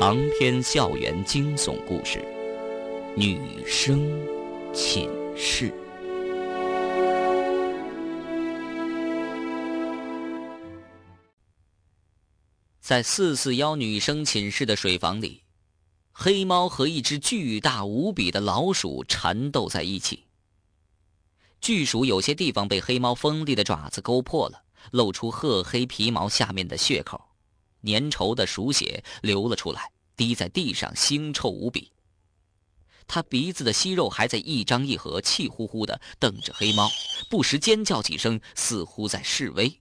长篇校园惊悚故事，《女生寝室》。在四四幺女生寝室的水房里，黑猫和一只巨大无比的老鼠缠斗在一起。巨鼠有些地方被黑猫锋利的爪子勾破了，露出褐黑皮毛下面的血口。粘稠的鼠血流了出来，滴在地上，腥臭无比。他鼻子的息肉还在一张一合，气呼呼的瞪着黑猫，不时尖叫几声，似乎在示威。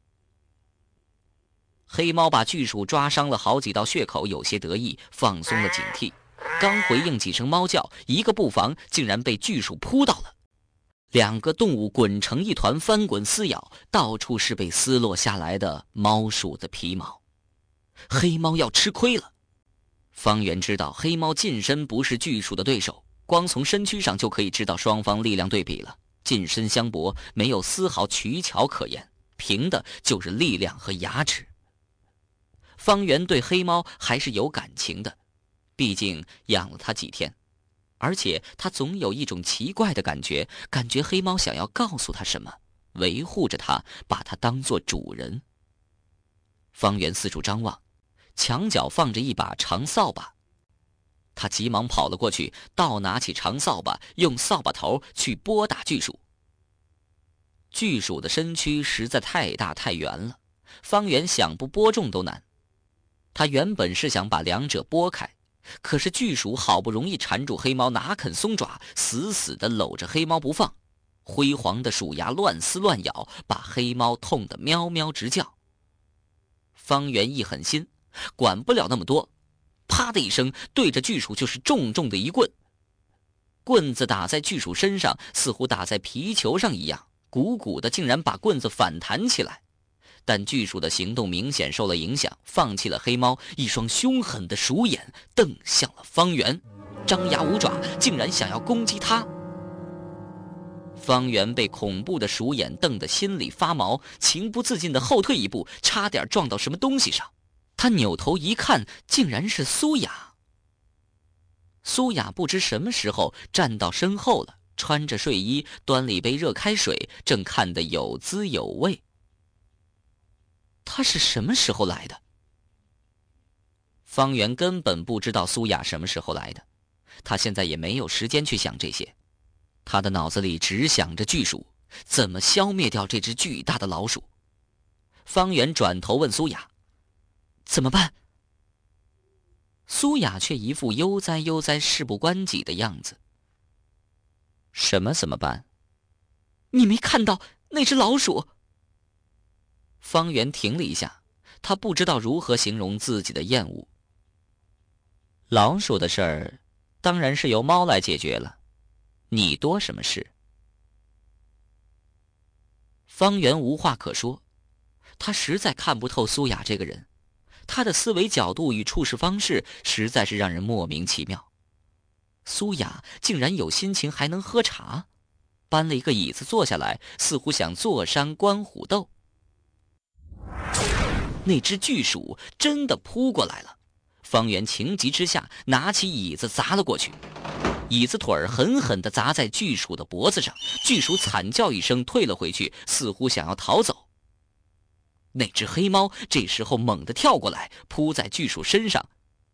黑猫把巨鼠抓伤了好几道血口，有些得意，放松了警惕。刚回应几声猫叫，一个不防，竟然被巨鼠扑到了。两个动物滚成一团，翻滚撕咬，到处是被撕落下来的猫鼠的皮毛。黑猫要吃亏了，方圆知道黑猫近身不是巨鼠的对手，光从身躯上就可以知道双方力量对比了。近身相搏，没有丝毫取巧可言，凭的就是力量和牙齿。方圆对黑猫还是有感情的，毕竟养了它几天，而且他总有一种奇怪的感觉，感觉黑猫想要告诉他什么，维护着它，把它当做主人。方圆四处张望。墙角放着一把长扫把，他急忙跑了过去，倒拿起长扫把，用扫把头去拨打巨鼠。巨鼠的身躯实在太大太圆了，方圆想不拨中都难。他原本是想把两者拨开，可是巨鼠好不容易缠住黑猫，哪肯松爪，死死的搂着黑猫不放，辉煌的鼠牙乱撕乱咬，把黑猫痛得喵喵直叫。方圆一狠心。管不了那么多，啪的一声，对着巨鼠就是重重的一棍。棍子打在巨鼠身上，似乎打在皮球上一样，鼓鼓的，竟然把棍子反弹起来。但巨鼠的行动明显受了影响，放弃了黑猫，一双凶狠的鼠眼瞪向了方圆，张牙舞爪，竟然想要攻击他。方圆被恐怖的鼠眼瞪得心里发毛，情不自禁的后退一步，差点撞到什么东西上。他扭头一看，竟然是苏雅。苏雅不知什么时候站到身后了，穿着睡衣，端了一杯热开水，正看得有滋有味。他是什么时候来的？方圆根本不知道苏雅什么时候来的，他现在也没有时间去想这些，他的脑子里只想着巨鼠，怎么消灭掉这只巨大的老鼠。方圆转头问苏雅。怎么办？苏雅却一副悠哉悠哉、事不关己的样子。什么怎么办？你没看到那只老鼠？方圆停了一下，他不知道如何形容自己的厌恶。老鼠的事儿，当然是由猫来解决了，你多什么事？方圆无话可说，他实在看不透苏雅这个人。他的思维角度与处事方式实在是让人莫名其妙。苏雅竟然有心情还能喝茶，搬了一个椅子坐下来，似乎想坐山观虎斗。那只巨鼠真的扑过来了，方圆情急之下拿起椅子砸了过去，椅子腿儿狠狠地砸在巨鼠的脖子上，巨鼠惨叫一声退了回去，似乎想要逃走。那只黑猫这时候猛地跳过来，扑在巨鼠身上，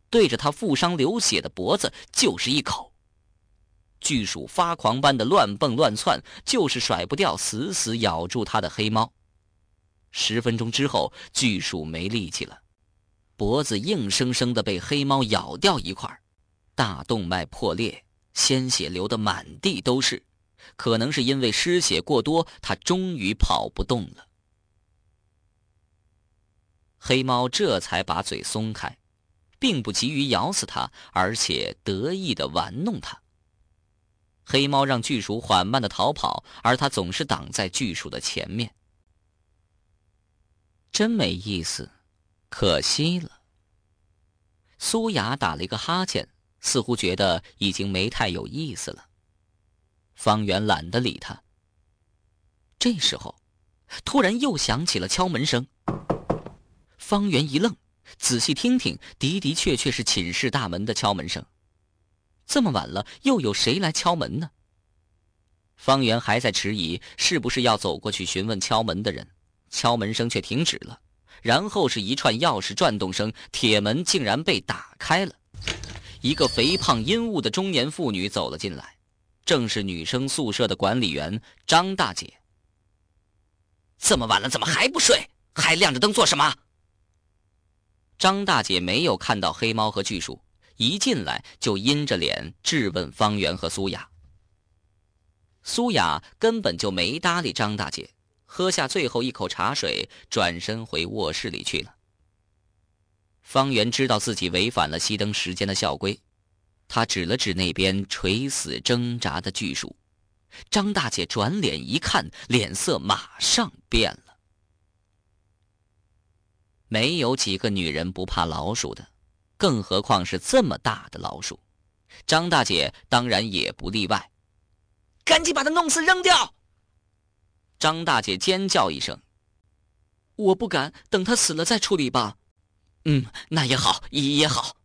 对着它负伤流血的脖子就是一口。巨鼠发狂般的乱蹦乱窜，就是甩不掉死死咬住它的黑猫。十分钟之后，巨鼠没力气了，脖子硬生生的被黑猫咬掉一块，大动脉破裂，鲜血流得满地都是，可能是因为失血过多，它终于跑不动了。黑猫这才把嘴松开，并不急于咬死它，而且得意的玩弄它。黑猫让巨鼠缓慢的逃跑，而它总是挡在巨鼠的前面。真没意思，可惜了。苏雅打了一个哈欠，似乎觉得已经没太有意思了。方圆懒得理他。这时候，突然又响起了敲门声。方圆一愣，仔细听听，的的确确是寝室大门的敲门声。这么晚了，又有谁来敲门呢？方圆还在迟疑，是不是要走过去询问敲门的人？敲门声却停止了，然后是一串钥匙转动声，铁门竟然被打开了。一个肥胖阴雾的中年妇女走了进来，正是女生宿舍的管理员张大姐。这么晚了，怎么还不睡？还亮着灯做什么？张大姐没有看到黑猫和巨鼠，一进来就阴着脸质问方圆和苏雅。苏雅根本就没搭理张大姐，喝下最后一口茶水，转身回卧室里去了。方圆知道自己违反了熄灯时间的校规，他指了指那边垂死挣扎的巨鼠。张大姐转脸一看，脸色马上变了。没有几个女人不怕老鼠的，更何况是这么大的老鼠。张大姐当然也不例外，赶紧把它弄死扔掉！张大姐尖叫一声：“我不敢，等它死了再处理吧。”“嗯，那也好，也好。”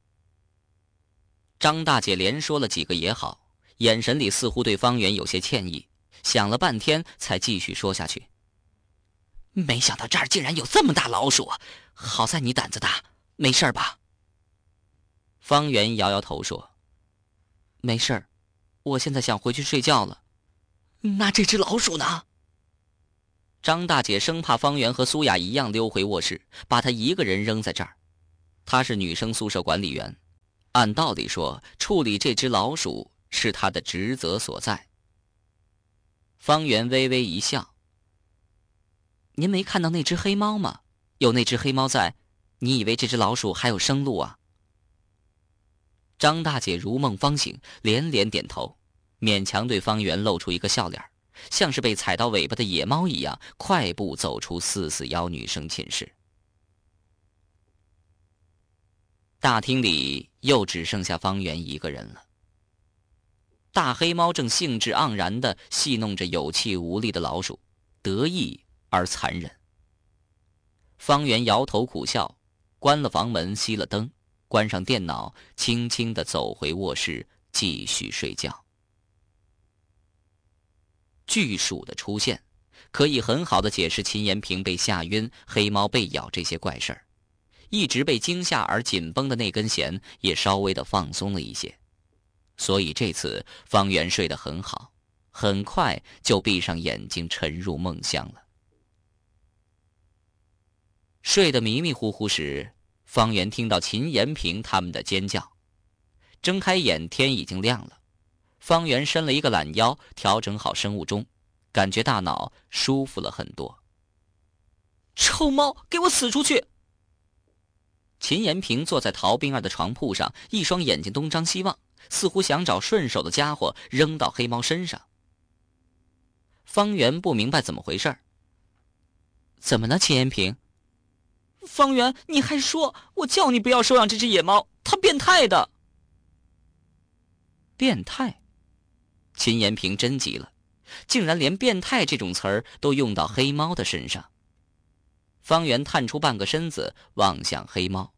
张大姐连说了几个也好，眼神里似乎对方圆有些歉意，想了半天才继续说下去。没想到这儿竟然有这么大老鼠，好在你胆子大，没事吧？方圆摇摇头说：“没事儿，我现在想回去睡觉了。”那这只老鼠呢？张大姐生怕方圆和苏雅一样溜回卧室，把她一个人扔在这儿。她是女生宿舍管理员，按道理说，处理这只老鼠是她的职责所在。方圆微微一笑。您没看到那只黑猫吗？有那只黑猫在，你以为这只老鼠还有生路啊？张大姐如梦方醒，连连点头，勉强对方圆露出一个笑脸，像是被踩到尾巴的野猫一样，快步走出四四幺女生寝室。大厅里又只剩下方圆一个人了。大黑猫正兴致盎然的戏弄着有气无力的老鼠，得意。而残忍。方圆摇头苦笑，关了房门，熄了灯，关上电脑，轻轻的走回卧室，继续睡觉。巨鼠的出现，可以很好的解释秦延平被吓晕、黑猫被咬这些怪事儿。一直被惊吓而紧绷的那根弦也稍微的放松了一些，所以这次方圆睡得很好，很快就闭上眼睛，沉入梦乡了。睡得迷迷糊糊时，方圆听到秦延平他们的尖叫，睁开眼，天已经亮了。方圆伸了一个懒腰，调整好生物钟，感觉大脑舒服了很多。臭猫，给我死出去！秦延平坐在陶冰儿的床铺上，一双眼睛东张西望，似乎想找顺手的家伙扔到黑猫身上。方圆不明白怎么回事怎么了，秦延平？方圆，你还说我叫你不要收养这只野猫，它变态的。变态，秦延平真急了，竟然连“变态”这种词儿都用到黑猫的身上。方圆探出半个身子望向黑猫。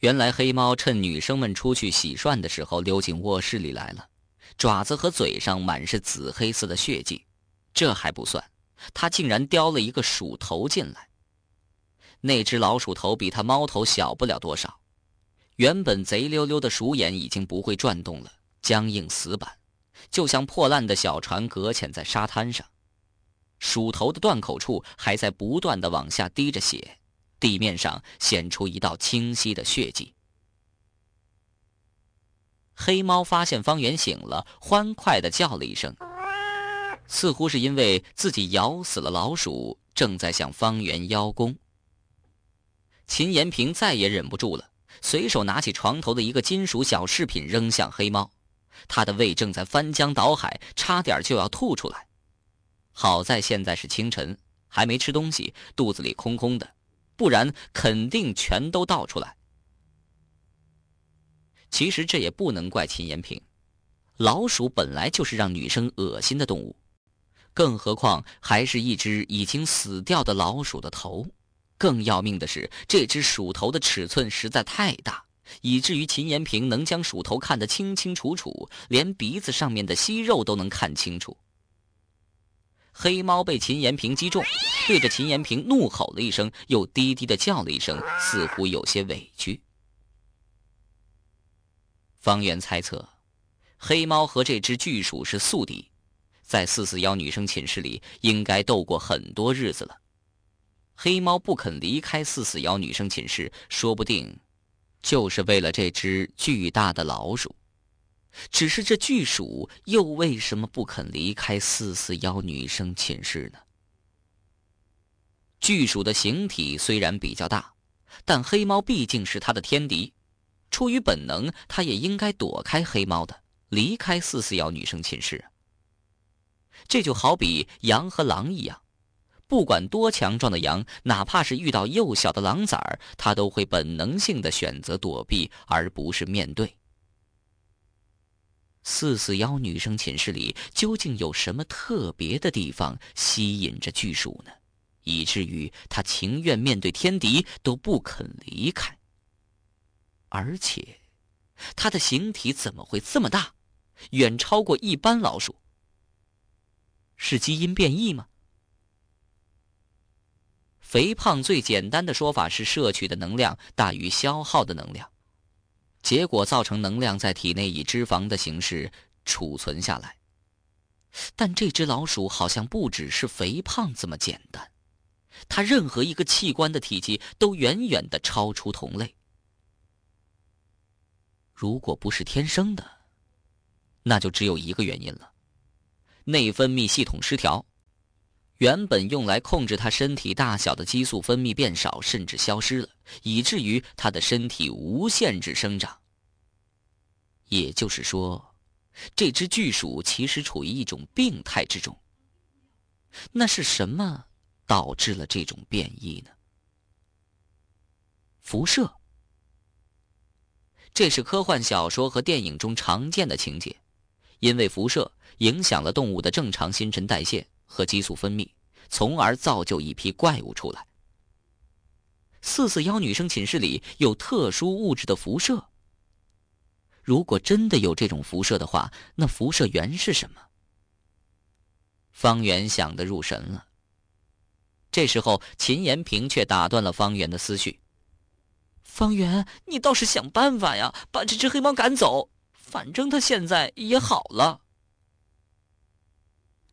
原来黑猫趁女生们出去洗涮的时候溜进卧室里来了，爪子和嘴上满是紫黑色的血迹。这还不算，它竟然叼了一个鼠头进来。那只老鼠头比它猫头小不了多少，原本贼溜溜的鼠眼已经不会转动了，僵硬死板，就像破烂的小船搁浅在沙滩上。鼠头的断口处还在不断的往下滴着血，地面上显出一道清晰的血迹。黑猫发现方圆醒了，欢快的叫了一声，似乎是因为自己咬死了老鼠，正在向方圆邀功。秦延平再也忍不住了，随手拿起床头的一个金属小饰品扔向黑猫，他的胃正在翻江倒海，差点就要吐出来。好在现在是清晨，还没吃东西，肚子里空空的，不然肯定全都倒出来。其实这也不能怪秦延平，老鼠本来就是让女生恶心的动物，更何况还是一只已经死掉的老鼠的头。更要命的是，这只鼠头的尺寸实在太大，以至于秦延平能将鼠头看得清清楚楚，连鼻子上面的息肉都能看清楚。黑猫被秦延平击中，对着秦延平怒吼了一声，又低低的叫了一声，似乎有些委屈。方圆猜测，黑猫和这只巨鼠是宿敌，在四四幺女生寝室里应该斗过很多日子了。黑猫不肯离开四四幺女生寝室，说不定就是为了这只巨大的老鼠。只是这巨鼠又为什么不肯离开四四幺女生寝室呢？巨鼠的形体虽然比较大，但黑猫毕竟是它的天敌，出于本能，它也应该躲开黑猫的，离开四四幺女生寝室。这就好比羊和狼一样。不管多强壮的羊，哪怕是遇到幼小的狼崽儿，它都会本能性的选择躲避，而不是面对。四四幺女生寝室里究竟有什么特别的地方吸引着巨鼠呢？以至于它情愿面对天敌都不肯离开。而且，它的形体怎么会这么大，远超过一般老鼠？是基因变异吗？肥胖最简单的说法是摄取的能量大于消耗的能量，结果造成能量在体内以脂肪的形式储存下来。但这只老鼠好像不只是肥胖这么简单，它任何一个器官的体积都远远的超出同类。如果不是天生的，那就只有一个原因了：内分泌系统失调。原本用来控制他身体大小的激素分泌变少，甚至消失了，以至于他的身体无限制生长。也就是说，这只巨鼠其实处于一种病态之中。那是什么导致了这种变异呢？辐射。这是科幻小说和电影中常见的情节，因为辐射影响了动物的正常新陈代谢。和激素分泌，从而造就一批怪物出来。四四幺女生寝室里有特殊物质的辐射。如果真的有这种辐射的话，那辐射源是什么？方圆想得入神了。这时候，秦延平却打断了方圆的思绪：“方圆，你倒是想办法呀，把这只黑猫赶走。反正它现在也好了。”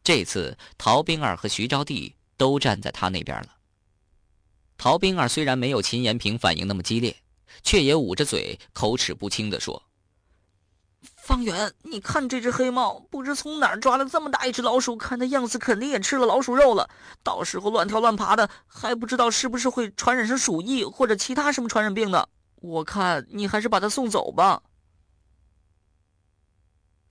这次陶冰儿和徐招娣都站在他那边了。陶冰儿虽然没有秦延平反应那么激烈，却也捂着嘴，口齿不清地说：“方圆，你看这只黑猫，不知从哪儿抓了这么大一只老鼠，看那样子肯定也吃了老鼠肉了。到时候乱跳乱爬的，还不知道是不是会传染上鼠疫或者其他什么传染病呢？我看你还是把它送走吧。”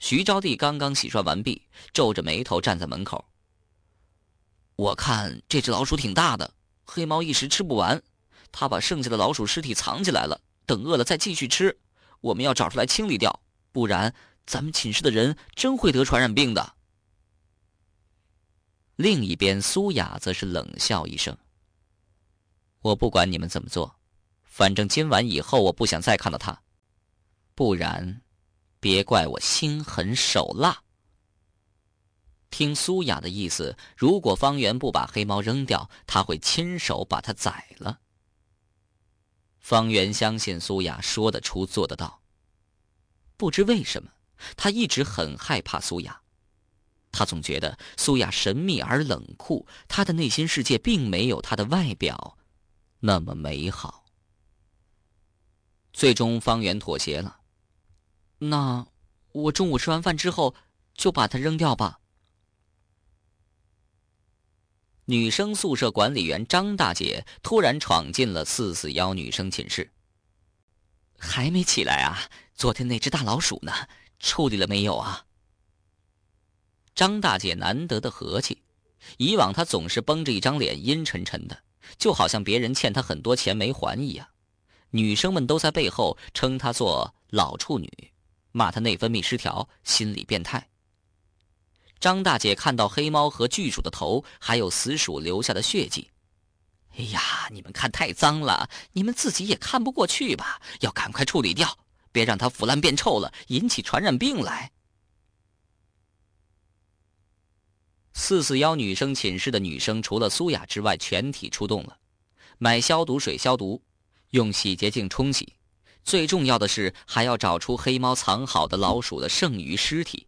徐招娣刚刚洗刷完毕，皱着眉头站在门口。我看这只老鼠挺大的，黑猫一时吃不完，它把剩下的老鼠尸体藏起来了，等饿了再继续吃。我们要找出来清理掉，不然咱们寝室的人真会得传染病的。另一边，苏雅则是冷笑一声：“我不管你们怎么做，反正今晚以后我不想再看到他，不然。”别怪我心狠手辣。听苏雅的意思，如果方圆不把黑猫扔掉，他会亲手把它宰了。方圆相信苏雅说得出做得到。不知为什么，他一直很害怕苏雅。他总觉得苏雅神秘而冷酷，他的内心世界并没有他的外表那么美好。最终，方圆妥协了。那我中午吃完饭之后就把它扔掉吧。女生宿舍管理员张大姐突然闯进了四四幺女生寝室。还没起来啊？昨天那只大老鼠呢？处理了没有啊？张大姐难得的和气，以往她总是绷着一张脸，阴沉沉的，就好像别人欠她很多钱没还一样。女生们都在背后称她做老处女。骂他内分泌失调，心理变态。张大姐看到黑猫和巨鼠的头，还有死鼠留下的血迹，哎呀，你们看太脏了，你们自己也看不过去吧？要赶快处理掉，别让它腐烂变臭了，引起传染病来。四四幺女生寝室的女生除了苏雅之外，全体出动了，买消毒水消毒，用洗洁精冲洗，最重要的是还要找出黑猫藏好的老鼠的剩余尸体。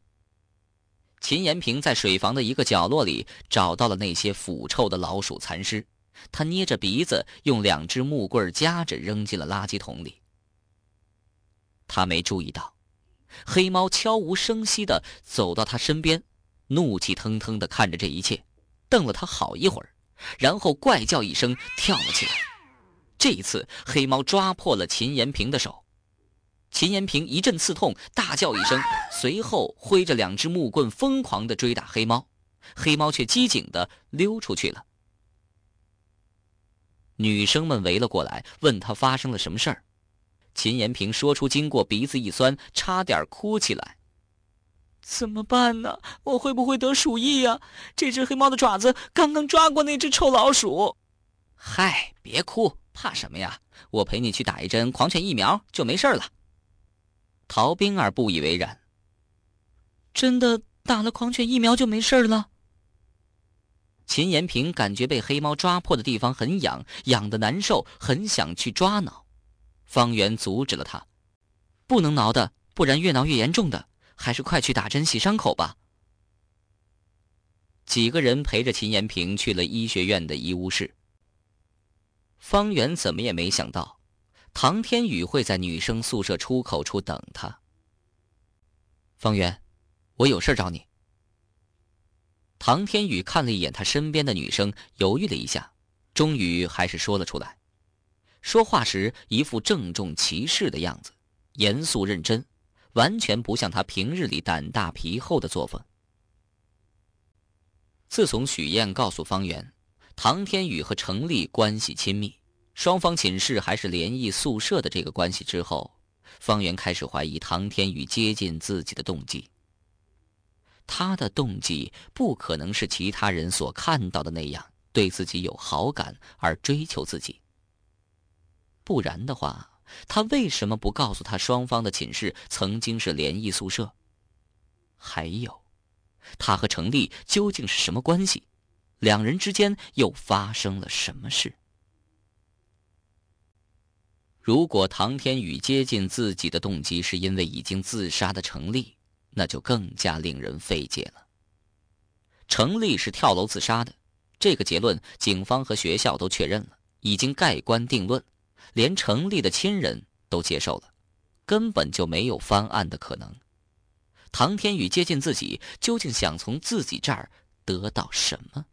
秦延平在水房的一个角落里找到了那些腐臭的老鼠残尸。他捏着鼻子，用两只木棍夹着扔进了垃圾桶里。他没注意到，黑猫悄无声息地走到他身边，怒气腾腾地看着这一切，瞪了他好一会儿，然后怪叫一声跳了起来。这一次，黑猫抓破了秦延平的手，秦延平一阵刺痛，大叫一声，随后挥着两只木棍疯狂地追打黑猫，黑猫却机警地溜出去了。女生们围了过来，问他发生了什么事儿。秦延平说出经过，鼻子一酸，差点哭起来。怎么办呢？我会不会得鼠疫呀？这只黑猫的爪子刚刚抓过那只臭老鼠。嗨，别哭，怕什么呀？我陪你去打一针狂犬疫苗，就没事了。陶冰儿不以为然。真的打了狂犬疫苗就没事了？秦延平感觉被黑猫抓破的地方很痒，痒的难受，很想去抓挠。方圆阻止了他：“不能挠的，不然越挠越严重的，还是快去打针洗伤口吧。”几个人陪着秦延平去了医学院的医务室。方圆怎么也没想到，唐天宇会在女生宿舍出口处等他。方圆，我有事找你。唐天宇看了一眼他身边的女生，犹豫了一下，终于还是说了出来。说话时一副郑重其事的样子，严肃认真，完全不像他平日里胆大皮厚的作风。自从许燕告诉方圆，唐天宇和程丽关系亲密，双方寝室还是联谊宿舍的这个关系之后，方圆开始怀疑唐天宇接近自己的动机。他的动机不可能是其他人所看到的那样，对自己有好感而追求自己。不然的话，他为什么不告诉他双方的寝室曾经是联谊宿舍？还有，他和程丽究竟是什么关系？两人之间又发生了什么事？如果唐天宇接近自己的动机是因为已经自杀的程立，那就更加令人费解了。程立是跳楼自杀的，这个结论警方和学校都确认了，已经盖棺定论，连程立的亲人都接受了，根本就没有翻案的可能。唐天宇接近自己，究竟想从自己这儿得到什么？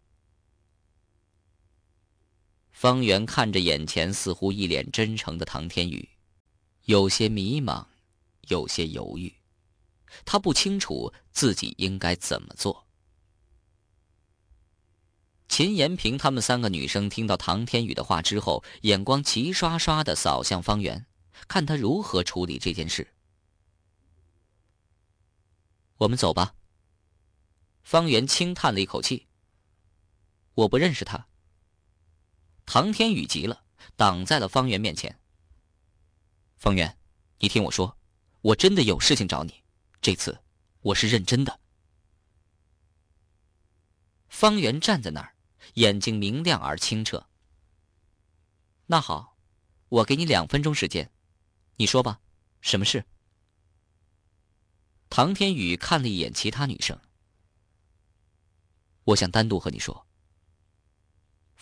方圆看着眼前似乎一脸真诚的唐天宇，有些迷茫，有些犹豫。他不清楚自己应该怎么做。秦延平他们三个女生听到唐天宇的话之后，眼光齐刷刷的扫向方圆，看他如何处理这件事。我们走吧。方圆轻叹了一口气。我不认识他。唐天宇急了，挡在了方圆面前。方圆，你听我说，我真的有事情找你。这次，我是认真的。方圆站在那儿，眼睛明亮而清澈。那好，我给你两分钟时间，你说吧，什么事？唐天宇看了一眼其他女生，我想单独和你说。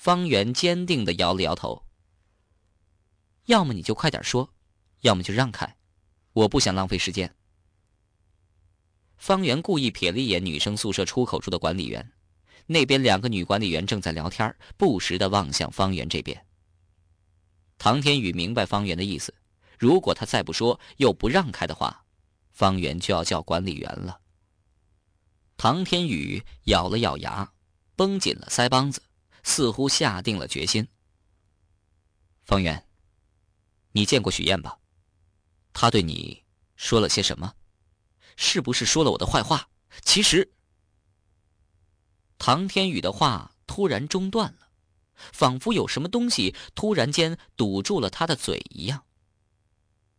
方圆坚定的摇了摇头。要么你就快点说，要么就让开，我不想浪费时间。方圆故意瞥了一眼女生宿舍出口处的管理员，那边两个女管理员正在聊天，不时的望向方圆这边。唐天宇明白方圆的意思，如果他再不说又不让开的话，方圆就要叫管理员了。唐天宇咬了咬牙，绷紧了腮帮子，似乎下定了决心。方圆，你见过许燕吧？她对你说了些什么？是不是说了我的坏话？其实，唐天宇的话突然中断了，仿佛有什么东西突然间堵住了他的嘴一样。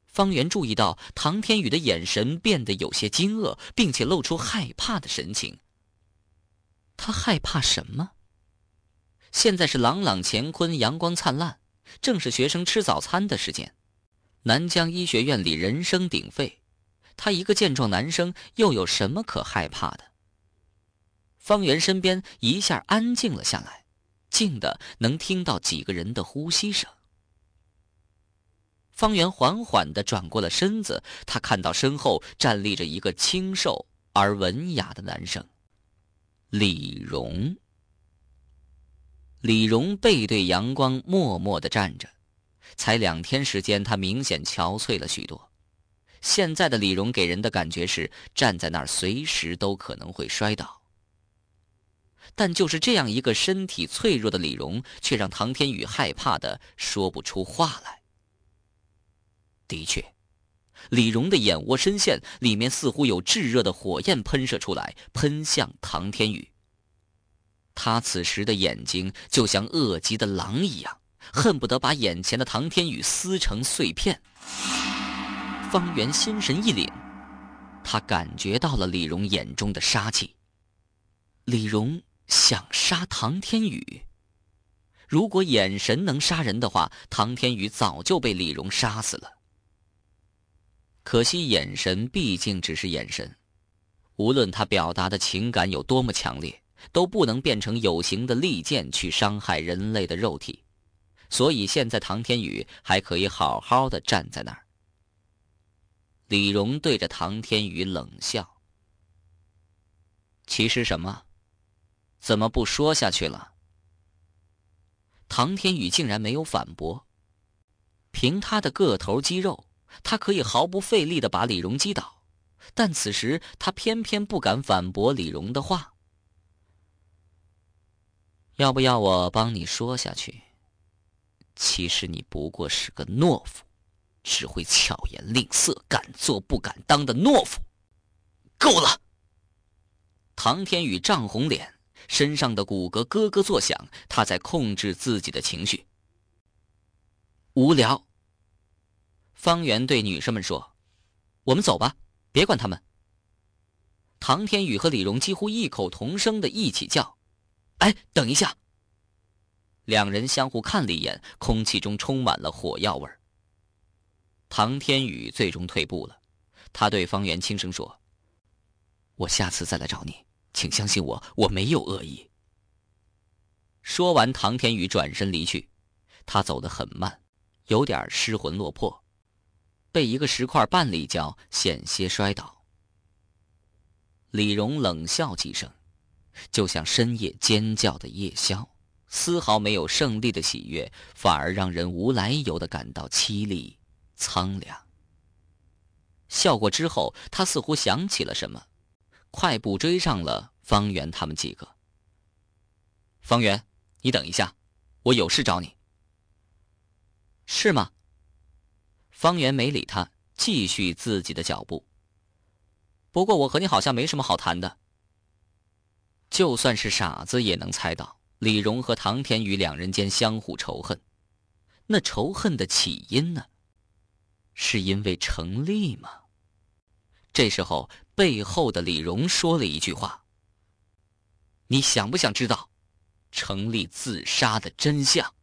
方圆注意到唐天宇的眼神变得有些惊愕，并且露出害怕的神情。他害怕什么？现在是朗朗乾坤，阳光灿烂，正是学生吃早餐的时间。南疆医学院里人声鼎沸，他一个健壮男生又有什么可害怕的？方圆身边一下安静了下来，静的能听到几个人的呼吸声。方圆缓缓地转过了身子，他看到身后站立着一个清瘦而文雅的男生，李荣。李荣背对阳光，默默地站着。才两天时间，他明显憔悴了许多。现在的李荣给人的感觉是站在那儿，随时都可能会摔倒。但就是这样一个身体脆弱的李荣，却让唐天宇害怕的说不出话来。的确，李荣的眼窝深陷，里面似乎有炙热的火焰喷射出来，喷向唐天宇。他此时的眼睛就像饿极的狼一样，恨不得把眼前的唐天宇撕成碎片。方圆心神一凛，他感觉到了李荣眼中的杀气。李荣想杀唐天宇。如果眼神能杀人的话，唐天宇早就被李荣杀死了。可惜，眼神毕竟只是眼神，无论他表达的情感有多么强烈，都不能变成有形的利剑去伤害人类的肉体。所以，现在唐天宇还可以好好的站在那儿。李荣对着唐天宇冷笑：“其实什么？怎么不说下去了？”唐天宇竟然没有反驳。凭他的个头肌肉。他可以毫不费力的把李荣击倒，但此时他偏偏不敢反驳李荣的话。要不要我帮你说下去？其实你不过是个懦夫，只会巧言令色、敢做不敢当的懦夫。够了！唐天宇涨红脸，身上的骨骼咯咯作响，他在控制自己的情绪。无聊。方圆对女生们说：“我们走吧，别管他们。”唐天宇和李荣几乎异口同声的一起叫：“哎，等一下！”两人相互看了一眼，空气中充满了火药味儿。唐天宇最终退步了，他对方圆轻声说：“我下次再来找你，请相信我，我没有恶意。”说完，唐天宇转身离去，他走得很慢，有点失魂落魄。被一个石块绊了一跤，险些摔倒。李荣冷笑几声，就像深夜尖叫的夜枭，丝毫没有胜利的喜悦，反而让人无来由的感到凄厉、苍凉。笑过之后，他似乎想起了什么，快步追上了方圆他们几个。方圆，你等一下，我有事找你。是吗？方圆没理他，继续自己的脚步。不过我和你好像没什么好谈的。就算是傻子也能猜到，李荣和唐天宇两人间相互仇恨。那仇恨的起因呢？是因为程立吗？这时候，背后的李荣说了一句话：“你想不想知道，程立自杀的真相？”